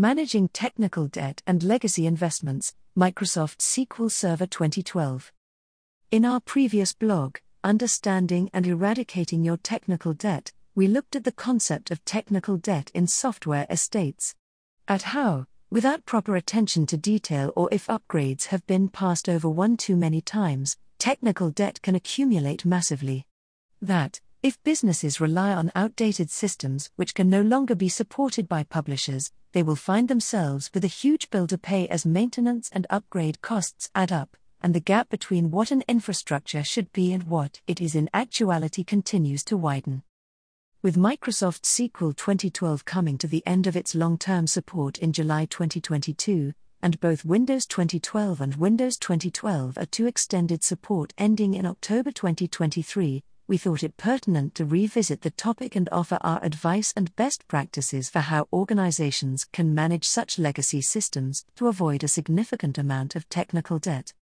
Managing Technical Debt and Legacy Investments, Microsoft SQL Server 2012. In our previous blog, Understanding and Eradicating Your Technical Debt, we looked at the concept of technical debt in software estates. At how, without proper attention to detail or if upgrades have been passed over one too many times, technical debt can accumulate massively. That, if businesses rely on outdated systems which can no longer be supported by publishers, they will find themselves with a huge bill to pay as maintenance and upgrade costs add up, and the gap between what an infrastructure should be and what it is in actuality continues to widen. With Microsoft SQL 2012 coming to the end of its long term support in July 2022, and both Windows 2012 and Windows 2012 R2 extended support ending in October 2023, we thought it pertinent to revisit the topic and offer our advice and best practices for how organizations can manage such legacy systems to avoid a significant amount of technical debt.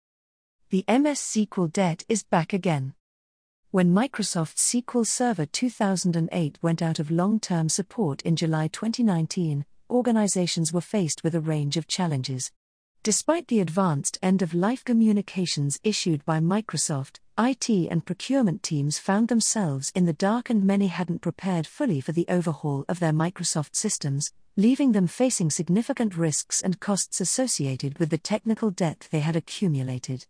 The MS SQL debt is back again. When Microsoft SQL Server 2008 went out of long term support in July 2019, organizations were faced with a range of challenges. Despite the advanced end of life communications issued by Microsoft, IT and procurement teams found themselves in the dark and many hadn't prepared fully for the overhaul of their Microsoft systems, leaving them facing significant risks and costs associated with the technical debt they had accumulated.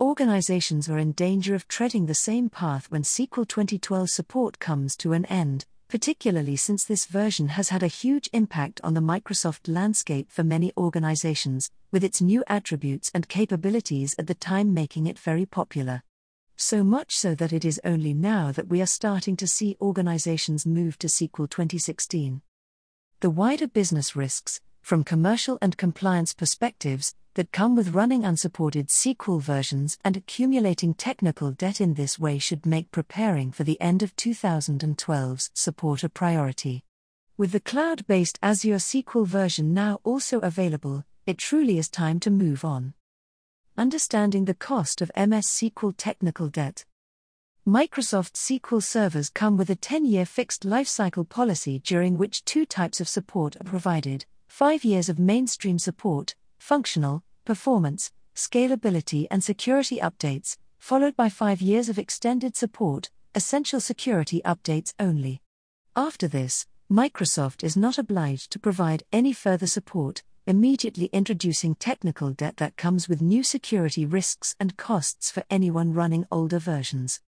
Organizations are in danger of treading the same path when SQL 2012 support comes to an end, particularly since this version has had a huge impact on the Microsoft landscape for many organizations, with its new attributes and capabilities at the time making it very popular. So much so that it is only now that we are starting to see organizations move to SQL 2016. The wider business risks, from commercial and compliance perspectives, that come with running unsupported SQL versions and accumulating technical debt in this way should make preparing for the end of 2012's support a priority. With the cloud based Azure SQL version now also available, it truly is time to move on. Understanding the cost of MS SQL technical debt. Microsoft SQL servers come with a 10 year fixed lifecycle policy during which two types of support are provided 5 years of mainstream support, functional, performance, scalability, and security updates, followed by 5 years of extended support, essential security updates only. After this, Microsoft is not obliged to provide any further support, immediately introducing technical debt that comes with new security risks and costs for anyone running older versions.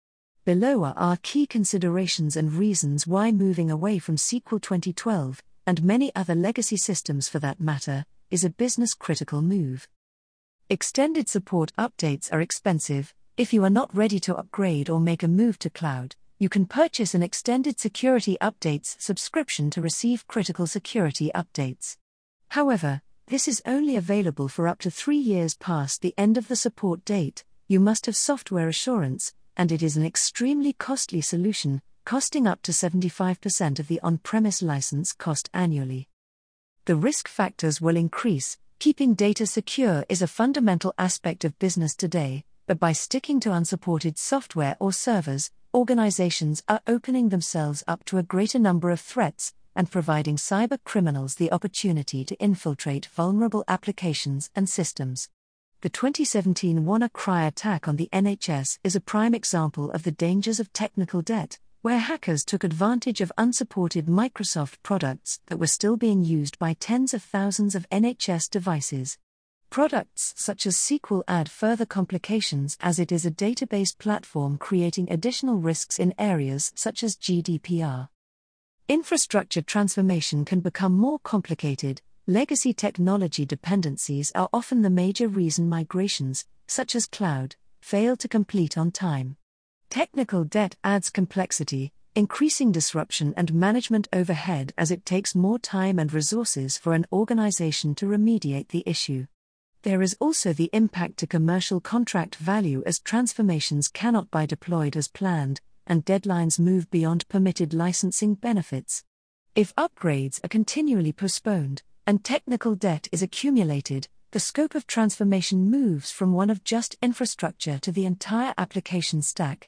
Below are our key considerations and reasons why moving away from SQL 2012, and many other legacy systems for that matter, is a business critical move. Extended support updates are expensive. If you are not ready to upgrade or make a move to cloud, you can purchase an extended security updates subscription to receive critical security updates. However, this is only available for up to three years past the end of the support date. You must have software assurance, and it is an extremely costly solution, costing up to 75% of the on premise license cost annually. The risk factors will increase. Keeping data secure is a fundamental aspect of business today, but by sticking to unsupported software or servers, organizations are opening themselves up to a greater number of threats and providing cyber criminals the opportunity to infiltrate vulnerable applications and systems. The 2017 WannaCry attack on the NHS is a prime example of the dangers of technical debt, where hackers took advantage of unsupported Microsoft products that were still being used by tens of thousands of NHS devices. Products such as SQL add further complications as it is a database platform creating additional risks in areas such as GDPR. Infrastructure transformation can become more complicated. Legacy technology dependencies are often the major reason migrations, such as cloud, fail to complete on time. Technical debt adds complexity, increasing disruption and management overhead as it takes more time and resources for an organization to remediate the issue. There is also the impact to commercial contract value as transformations cannot be deployed as planned, and deadlines move beyond permitted licensing benefits. If upgrades are continually postponed, and technical debt is accumulated, the scope of transformation moves from one of just infrastructure to the entire application stack.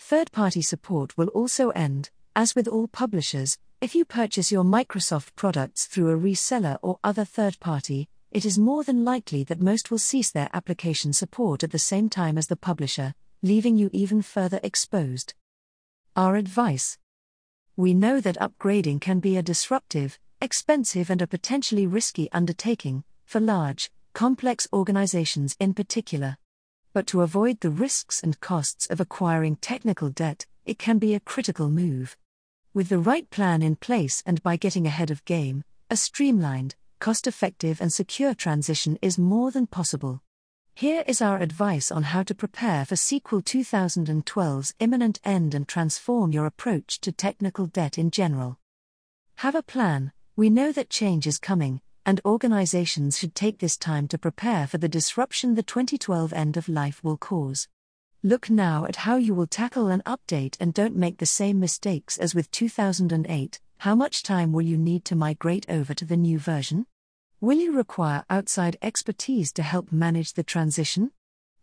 Third party support will also end, as with all publishers, If you purchase your Microsoft products through a reseller or other third party, it is more than likely that most will cease their application support at the same time as the publisher, leaving you even further exposed. Our advice We know that upgrading can be a disruptive, expensive, and a potentially risky undertaking, for large, complex organizations in particular. But to avoid the risks and costs of acquiring technical debt, it can be a critical move. With the right plan in place and by getting ahead of game, a streamlined, cost effective, and secure transition is more than possible. Here is our advice on how to prepare for SQL 2012's imminent end and transform your approach to technical debt in general. Have a plan. We know that change is coming, and organizations should take this time to prepare for the disruption the 2012 end of life will cause. Look now at how you will tackle an update and don't make the same mistakes as with 2008. How much time will you need to migrate over to the new version? Will you require outside expertise to help manage the transition?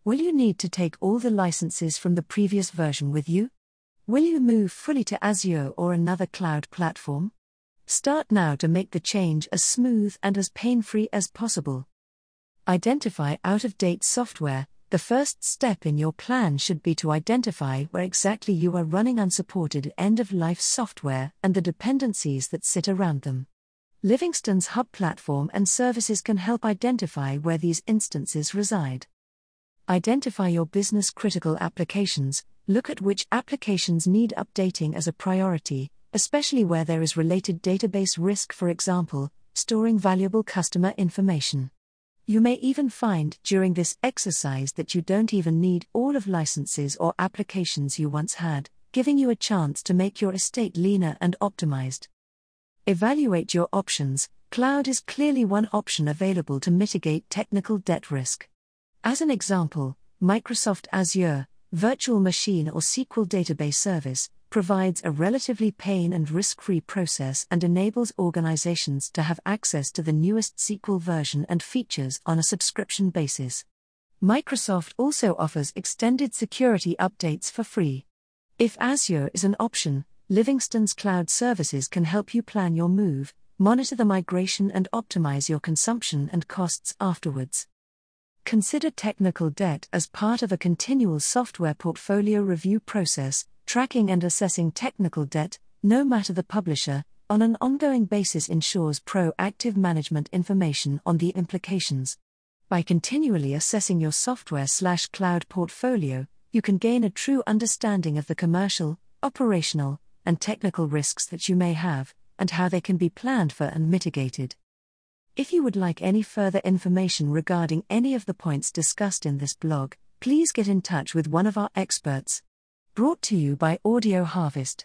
Will you need to take all the licenses from the previous version with you? Will you move fully to Azure or another cloud platform? Start now to make the change as smooth and as pain free as possible. Identify out of date software the first step in your plan should be to identify where exactly you are running unsupported end of life software and the dependencies that sit around them. Livingstone's Hub platform and services can help identify where these instances reside. Identify your business critical applications, look at which applications need updating as a priority, especially where there is related database risk, for example, storing valuable customer information. You may even find during this exercise that you don't even need all of licenses or applications you once had, giving you a chance to make your estate leaner and optimized. Evaluate your options. Cloud is clearly one option available to mitigate technical debt risk. As an example, Microsoft Azure, Virtual Machine or SQL Database Service, provides a relatively pain and risk free process and enables organizations to have access to the newest SQL version and features on a subscription basis. Microsoft also offers extended security updates for free. If Azure is an option, Livingstone's cloud services can help you plan your move, monitor the migration, and optimize your consumption and costs afterwards. Consider technical debt as part of a continual software portfolio review process, tracking and assessing technical debt, no matter the publisher, on an ongoing basis ensures proactive management information on the implications. By continually assessing your software slash cloud portfolio, you can gain a true understanding of the commercial, operational, and technical risks that you may have, and how they can be planned for and mitigated. If you would like any further information regarding any of the points discussed in this blog, please get in touch with one of our experts. Brought to you by Audio Harvest.